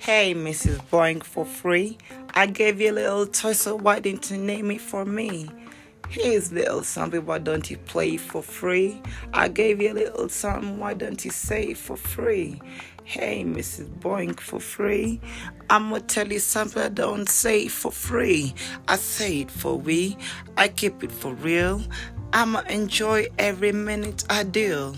Hey, Mrs. Boing for free. I gave you a little toy, so why didn't you name it for me? Here's little something, why don't you play for free? I gave you a little something, why don't you say for free? Hey, Mrs. Boing for free. I'ma tell you something I don't say for free. I say it for we. I keep it for real. I'ma enjoy every minute I do.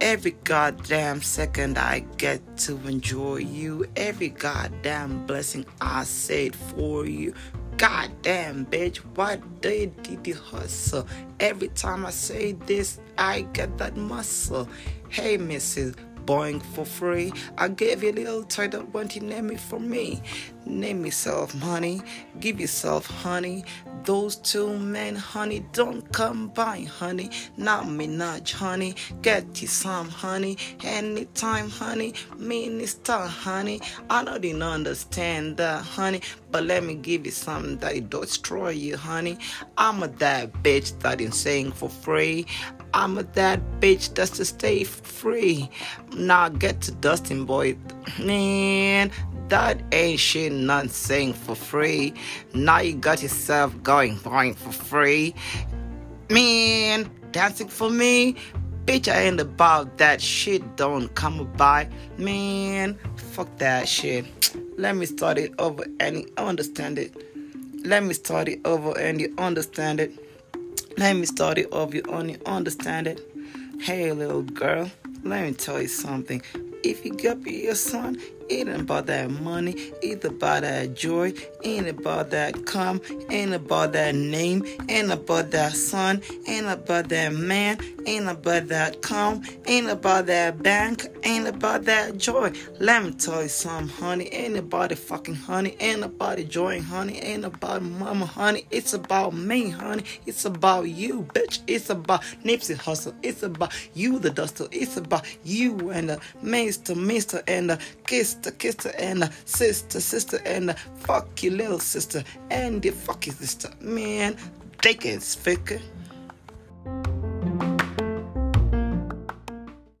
Every goddamn second I get to enjoy you. Every goddamn blessing I said for you. Goddamn, bitch, what did you hustle? Every time I say this, I get that muscle. Hey, Mrs boing for free. I gave you a little title, won't you name it for me? Name yourself honey, give yourself honey. Those two men, honey, don't come combine, honey. Not me, not honey. Get you some honey, anytime, honey. Minister, honey. I know don't understand that, honey, but let me give you something that destroy you, honey. I'm a that bitch that is saying for free. I'm that bitch that's to stay free. Now get to Dustin Boy. Man, that ain't shit not saying for free. Now you got yourself going going for free. Man, dancing for me. Bitch, I ain't about that shit. Don't come by. Man, fuck that shit. Let me start it over and you understand it. Let me start it over and you understand it. Let me start it off. You only understand it. Hey, little girl, let me tell you something. If you got your son, it ain't about that money, it's about that joy, ain't about that come, ain't about that name, ain't about that son, ain't about that man, ain't about that come, ain't about that bank, ain't about that joy. Let me tell you something, honey, ain't about it fucking honey, ain't about it joy, honey, ain't about mama, honey, it's about me, honey, it's about you, bitch, it's about Nipsey Hussle, it's about you, the duster, it's about you and the mister, mister, and the kiss sister, sister, and sister, sister, and fuck your little sister, and your fucking sister. Man, it, speaker.